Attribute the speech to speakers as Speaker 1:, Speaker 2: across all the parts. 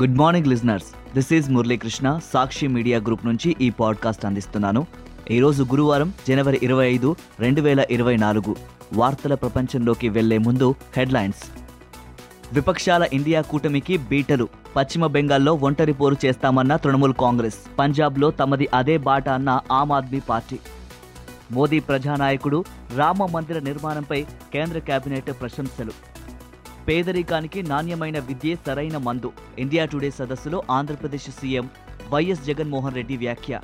Speaker 1: Good morning listeners this is Muralikrishna Sakshi media group నుంచి ఈ podcast అందిస్తున్నాను. ఈరోజు గురువారం జనవరి ఇరవై ఐదు రెండు వేల ఇరవై నాలుగు. వార్తల ప్రపంచంలోకి వెళ్ళే ముందు హెడ్లైన్స్. విపక్షాల ఇండియా కూటమికి బీటలు. పశ్చిమ బెంగాల్లో ఒంటరి పోరు చేస్తామన్న తృణమూల్ కాంగ్రెస్. పంజాబ్లో తమది అదే బాట అన్న ఆమ్ ఆద్మీ పార్టీ. మోదీ ప్రజానాయకుడు రామ మందిర నిర్మాణంపై కేంద్ర కేబినెట్ ప్రశంసలు. పేదరికానికి నాణ్యమైన విద్యే సరైన మందు. ఇండియా టుడే సదస్సులో ఆంధ్రప్రదేశ్ సీఎం వైఎస్ జగన్మోహన్ రెడ్డి వ్యాఖ్య.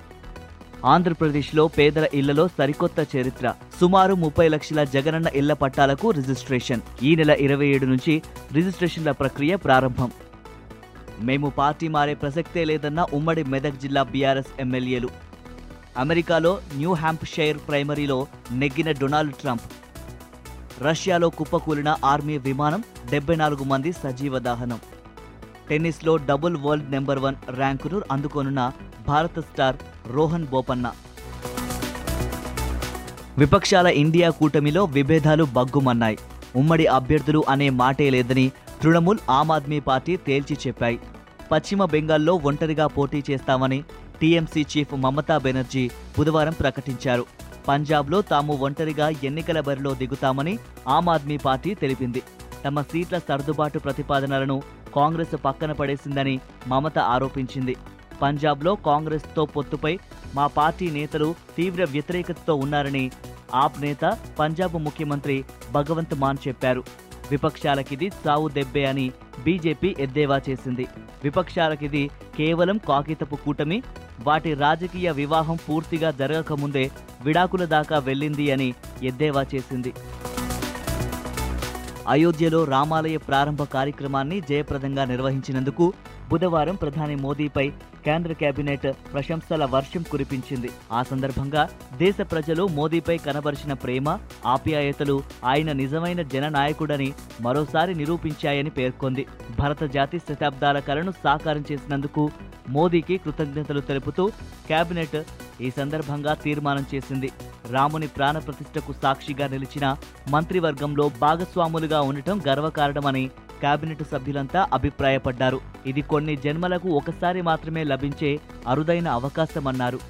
Speaker 1: ఆంధ్రప్రదేశ్లో పేదల ఇళ్ళలో సరికొత్త చరిత్ర. సుమారు ముప్పై లక్షల జగనన్న ఇళ్ళ పట్టాలకు రిజిస్ట్రేషన్. ఈ నెల ఇరవై ఏడు నుంచి రిజిస్ట్రేషన్ల ప్రక్రియ ప్రారంభం. మేము పార్టీ మారే ప్రసక్తే లేదన్న ఉమ్మడి మెదక్ జిల్లా బీఆర్ఎస్ ఎమ్మెల్యేలు. అమెరికాలో న్యూ హ్యాంప్షైర్ ప్రైమరీలో నెగ్గిన డొనాల్డ్ ట్రంప్. రష్యాలో కుప్పకూలిన ఆర్మీ విమానం డెబ్బై నాలుగు మంది సజీవ దహనం. టెన్నిస్లో డబుల్ వరల్డ్ నెంబర్ వన్ ర్యాంకును అందుకోనున్న భారత స్టార్ రోహన్ బోపన్న. విపక్షాల ఇండియా కూటమిలో విభేదాలు బగ్గుమన్నాయి ఉమ్మడి అభ్యర్థులు అనే మాటే లేదని తృణమూల్ ఆమ్ ఆద్మీ పార్టీ తేల్చి చెప్పాయి. పశ్చిమ బెంగాల్లో ఒంటరిగా పోటీ చేస్తామని టీఎంసీ చీఫ్ మమతా బెనర్జీ బుధవారం ప్రకటించారు. పంజాబ్లో తాము ఒంటరిగా ఎన్నికల బరిలో దిగుతామని ఆమ్ ఆద్మీ పార్టీ తెలిపింది. తమ సీట్ల సర్దుబాటు ప్రతిపాదనలను కాంగ్రెస్ పక్కన పడేసిందని మమత ఆరోపించింది. పంజాబ్లో కాంగ్రెస్తో పొత్తుపై మా పార్టీ నేతలు తీవ్ర వ్యతిరేకతతో ఉన్నారని ఆప్ నేత పంజాబ్ ముఖ్యమంత్రి భగవంత్ మాన్ చెప్పారు. విపక్షాలకిది చావు దెబ్బే అని బీజేపీ ఎద్దేవా చేసింది. విపక్షాలకిది కేవలం కాగితపు కూటమి వాటి రాజకీయ వివాహం పూర్తిగా జరగకముందే విడాకుల దాకా వెళ్ళింది అని ఎద్దేవా చేసింది. అయోధ్యలో రామాలయ ప్రారంభ కార్యక్రమాన్ని జయప్రదంగా నిర్వహించినందుకు బుధవారం ప్రధాని మోదీపై కేంద్ర కేబినెట్ ప్రశంసల వర్షం కురిపించింది. ఆ సందర్భంగా దేశ ప్రజలు మోదీపై కనబరిచిన ప్రేమ ఆప్యాయతలు ఆయన నిజమైన జననాయకుడని మరోసారి నిరూపించాయని పేర్కొంది. భరత జాతి శతాబ్దాల కలను సాకారం చేసినందుకు మోదీకి కృతజ్ఞతలు తెలుపుతూ కేబినెట్ ఈ సందర్భంగా తీర్మానం చేసింది. రాముని ప్రాణప్రతిష్టకు సాక్షిగా నిలిచిన మంత్రివర్గంలో భాగస్వాములుగా ఉండటం గర్వకారణమని కేబినెట్ సభ్యులంతా అభిప్రాయపడ్డారు. ఇది కొన్ని జన్మలకు ఒకసారి మాత్రమే లభించే అరుదైన అవకాశమన్నారు.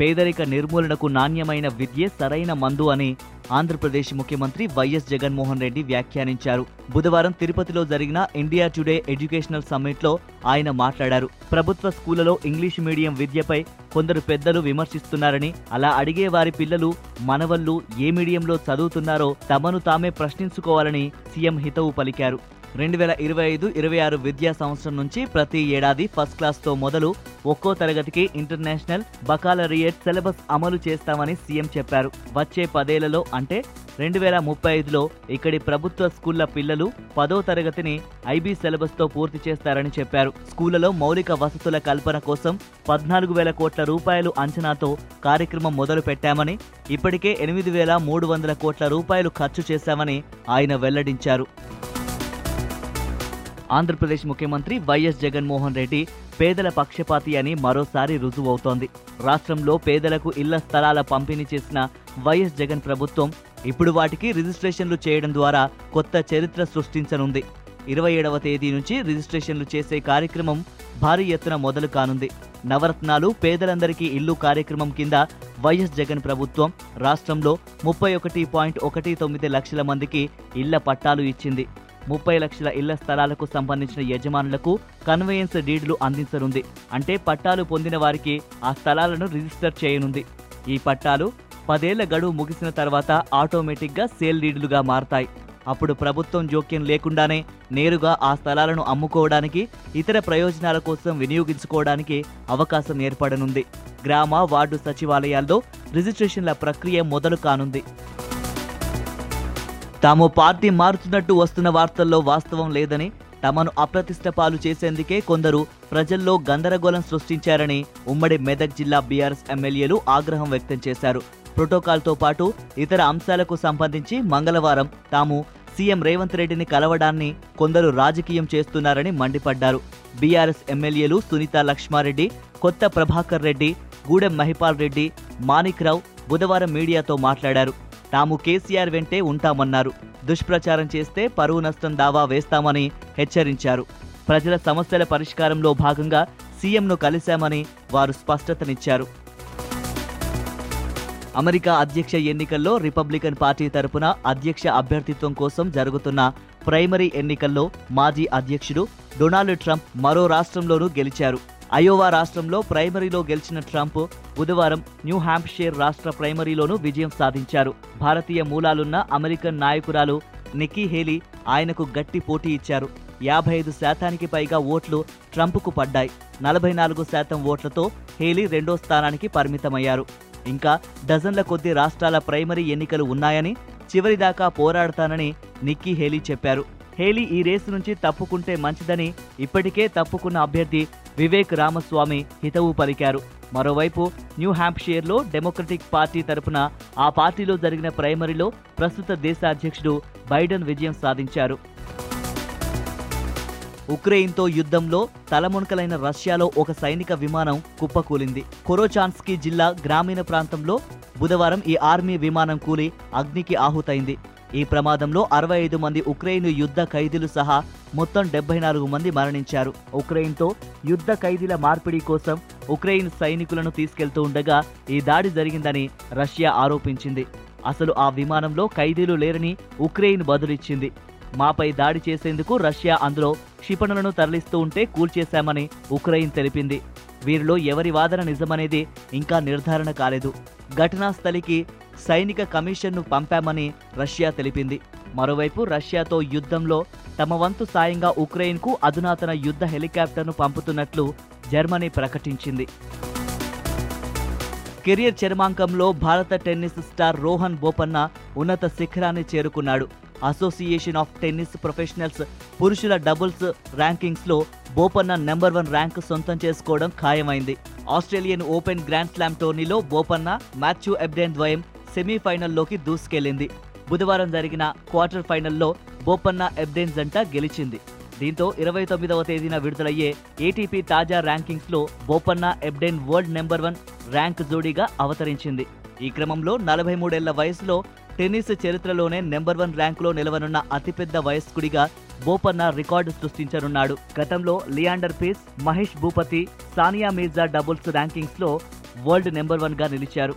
Speaker 1: పేదరిక నిర్మూలనకు నాణ్యమైన విద్యే సరైన మందు అని ఆంధ్రప్రదేశ్ ముఖ్యమంత్రి వైఎస్ జగన్మోహన్ రెడ్డి వ్యాఖ్యానించారు. బుధవారం తిరుపతిలో జరిగిన ఇండియా టుడే ఎడ్యుకేషనల్ సమ్మిట్లో ఆయన మాట్లాడారు. ప్రభుత్వ స్కూళ్ళలో ఇంగ్లీష్ మీడియం విద్యపై కొందరు పెద్దలు విమర్శిస్తున్నారని అలా అడిగే వారి పిల్లలు మనవళ్ళు ఏ మీడియంలో చదువుతున్నారో తమను తామే ప్రశ్నించుకోవాలని సీఎం హితవు పలికారు. రెండు వేల ఇరవై ఐదు ఇరవై ఆరు విద్యా సంవత్సరం నుంచి ప్రతి ఏడాది ఫస్ట్ క్లాస్తో మొదలు ఒక్కో తరగతికి ఇంటర్నేషనల్ బకాలరియట్ సిలబస్ అమలు చేస్తామని సీఎం చెప్పారు. వచ్చే పదేళ్ళలో అంటే రెండు వేల ముప్పై ఐదులో ఇక్కడి ప్రభుత్వ స్కూళ్ళ పిల్లలు పదో తరగతిని ఐబీ సిలబస్తో పూర్తి చేస్తారని చెప్పారు. స్కూళ్ళలో మౌలిక వసతుల కల్పన కోసం పద్నాలుగు వేల కోట్ల రూపాయలు అంచనాతో కార్యక్రమం మొదలు పెట్టామని ఇప్పటికే ఎనిమిది వేల మూడు వందల కోట్ల రూపాయలు ఖర్చు చేశామని ఆయన వెల్లడించారు. ఆంధ్రప్రదేశ్ ముఖ్యమంత్రి వైఎస్ జగన్మోహన్ రెడ్డి పేదల పక్షపాతి అని మరోసారి రుజువవుతోంది. రాష్ట్రంలో పేదలకు ఇళ్ళ స్థలాల పంపిణీ చేసిన వైఎస్ జగన్ ప్రభుత్వం ఇప్పుడు వాటికి రిజిస్ట్రేషన్లు చేయడం ద్వారా కొత్త చరిత్ర సృష్టించనుంది. ఇరవై ఏడవ తేదీ నుంచి రిజిస్ట్రేషన్లు చేసే కార్యక్రమం భారీ ఎత్తున మొదలు కానుంది. నవరత్నాలు పేదలందరికీ ఇల్లు కార్యక్రమం కింద వైఎస్ జగన్ ప్రభుత్వం రాష్ట్రంలో ముప్పై ఒకటి పాయింట్ ఒకటి తొమ్మిది లక్షల మందికి ఇళ్ళ పట్టాలు ఇచ్చింది. ముప్పై లక్షల ఇళ్ళ స్థలాలకు సంబంధించిన యజమానులకు కన్వేయన్స్ డీడ్లు అందించనుంది. అంటే పట్టాలు పొందిన వారికి ఆ స్థలాలను రిజిస్టర్ చేయనుంది. ఈ పట్టాలు పదేళ్ళ గడువు ముగిసిన తర్వాత ఆటోమేటిక్గా సేల్ డీడ్లుగా మారతాయి. అప్పుడు ప్రభుత్వం జోక్యం లేకుండానే నేరుగా ఆ స్థలాలను అమ్ముకోవడానికి ఇతర ప్రయోజనాల కోసం వినియోగించుకోవడానికి అవకాశం ఏర్పడనుంది. గ్రామ వార్డు సచివాలయాల్లో రిజిస్ట్రేషన్ల ప్రక్రియ మొదలు కానుంది. తాము పార్టీ మారుతున్నట్టు వస్తున్న వార్తల్లో వాస్తవం లేదని తమను అప్రతిష్ట పాలు చేసేందుకే కొందరు ప్రజల్లో గందరగోళం సృష్టించారని ఉమ్మడి మెదక్ జిల్లా బీఆర్ఎస్ ఎమ్మెల్యేలు ఆగ్రహం వ్యక్తం చేశారు. ప్రోటోకాల్తో పాటు ఇతర అంశాలకు సంబంధించి మంగళవారం తాము సీఎం రేవంత్ రెడ్డిని కలవడాన్ని కొందరు రాజకీయం చేస్తున్నారని మండిపడ్డారు. బీఆర్ఎస్ ఎమ్మెల్యేలు సునీత లక్ష్మారెడ్డి కొత్త ప్రభాకర్ రెడ్డి గూడెం మహిపాల్ రెడ్డి మాణిక్ రావు బుధవారం మీడియాతో మాట్లాడారు. తాము కేసీఆర్ వెంటే ఉంటామన్నారు. దుష్ప్రచారం చేస్తే పరువు నష్టం దావా వేస్తామని హెచ్చరించారు. ప్రజల సమస్యల పరిష్కారంలో భాగంగా సీఎంను కలిశామని వారు స్పష్టతనిచ్చారు. అమెరికా అధ్యక్ష ఎన్నికల్లో రిపబ్లికన్ పార్టీ తరపున అధ్యక్ష అభ్యర్థిత్వం కోసం జరుగుతున్న ప్రైమరీ ఎన్నికల్లో మాజీ అధ్యక్షుడు డొనాల్డ్ ట్రంప్ మరో రాష్ట్రంలోనూ గెలిచారు. అయోవా రాష్ట్రంలో ప్రైమరీలో గెలిచిన ట్రంప్ బుధవారం న్యూ హ్యాంప్షైర్ రాష్ట్ర ప్రైమరీలోనూ విజయం సాధించారు. భారతీయ మూలాలున్న అమెరికన్ నాయకురాలు నిక్కీ హేలీ ఆయనకు గట్టి పోటీ ఇచ్చారు. యాభై ఐదు శాతానికి పైగా ఓట్లు ట్రంప్కు పడ్డాయి. నలభై నాలుగు శాతం ఓట్లతో హేలీ రెండో స్థానానికి పరిమితమయ్యారు. ఇంకా డజన్ల కొద్ది రాష్ట్రాల ప్రైమరీ ఎన్నికలు ఉన్నాయని చివరిదాకా పోరాడతానని నిక్కీ హేలీ చెప్పారు. హేలీ ఈ రేసు నుంచి తప్పుకుంటే మంచిదని ఇప్పటికే తప్పుకున్న అభ్యర్థి వివేక్ రామస్వామి హితవు పలికారు. మరోవైపు న్యూ హ్యాంప్షియర్లో డెమోక్రటిక్ పార్టీ తరపున ఆ పార్టీలో జరిగిన ప్రైమరీలో ప్రస్తుత దేశ అధ్యక్షుడు బైడెన్ విజయం సాధించారు. ఉక్రెయిన్తో యుద్ధంలో తలమునకలైన రష్యాలో ఒక సైనిక విమానం కుప్పకూలింది. కొరోచాన్స్కీ జిల్లా గ్రామీణ ప్రాంతంలో బుధవారం ఈ ఆర్మీ విమానం కూలి అగ్నికి ఆహుతైంది. ఈ ప్రమాదంలో అరవై ఐదు మంది ఉక్రెయిన్ యుద్ధ ఖైదీలు సహా మొత్తం డెబ్బై నాలుగు మంది మరణించారు. ఉక్రెయిన్తో యుద్ధ ఖైదీల మార్పిడి కోసం ఉక్రెయిన్ సైనికులను తీసుకెళ్తూ ఉండగా ఈ దాడి జరిగిందని రష్యా ఆరోపించింది. అసలు ఆ విమానంలో ఖైదీలు లేరని ఉక్రెయిన్ బదులిచ్చింది. మాపై దాడి చేసేందుకు రష్యా అందులో క్షిపణులను తరలిస్తూ ఉంటే కూల్చేశామని ఉక్రెయిన్ తెలిపింది. వీరిలో ఎవరి వాదన నిజమనేది ఇంకా నిర్ధారణ కాలేదు. ఘటనా స్థలికి సైనిక కమిషన్ను పంపామని రష్యా తెలిపింది. మరోవైపు రష్యాతో యుద్ధంలో తమ వంతు సాయంగా ఉక్రెయిన్కు అధునాతన యుద్ధ హెలికాప్టర్ను పంపుతున్నట్లు జర్మనీ ప్రకటించింది. కెరియర్ చర్మాంకంలో భారత టెన్నిస్ స్టార్ రోహన్ బోపన్న ఉన్నత శిఖరాన్ని చేరుకున్నాడు. అసోసియేషన్ ఆఫ్ టెన్నిస్ ప్రొఫెషనల్స్ పురుషుల డబుల్స్ ర్యాంకింగ్స్లో బోపన్న నెంబర్ వన్ ర్యాంక్ సొంతం చేసుకోవడం ఖాయమైంది. ఆస్ట్రేలియన్ ఓపెన్ గ్రాండ్ స్లామ్ టోర్నీలో బోపన్న మాథ్యూ ఎబ్డెన్ ద్వయం సెమీఫైనల్లోకి దూసుకెళ్ళింది బుధవారం జరిగిన క్వార్టర్ ఫైనల్లో బోపన్న ఎబ్డెన్ జంట గెలిచింది. దీంతో ఇరవై తొమ్మిదవ తేదీన విడుదలయ్యే ఏటీపీ తాజా ర్యాంకింగ్స్లో Bopanna Ebden world number one rank జోడీగా అవతరించింది. ఈ క్రమంలో నలభై మూడేళ్ళ వయసులో టెన్నిస్ చరిత్రలోనే నెంబర్ వన్ ర్యాంకులో నిలవనున్న అతిపెద్ద వయస్కుడిగా బోపన్న రికార్డు సృష్టించనున్నాడు. గతంలో లియాండర్ పీస్ మహేష్ భూపతి సానియా మీర్జా డబుల్స్ ర్యాంకింగ్స్లో వరల్డ్ నెంబర్ వన్గా నిలిచారు.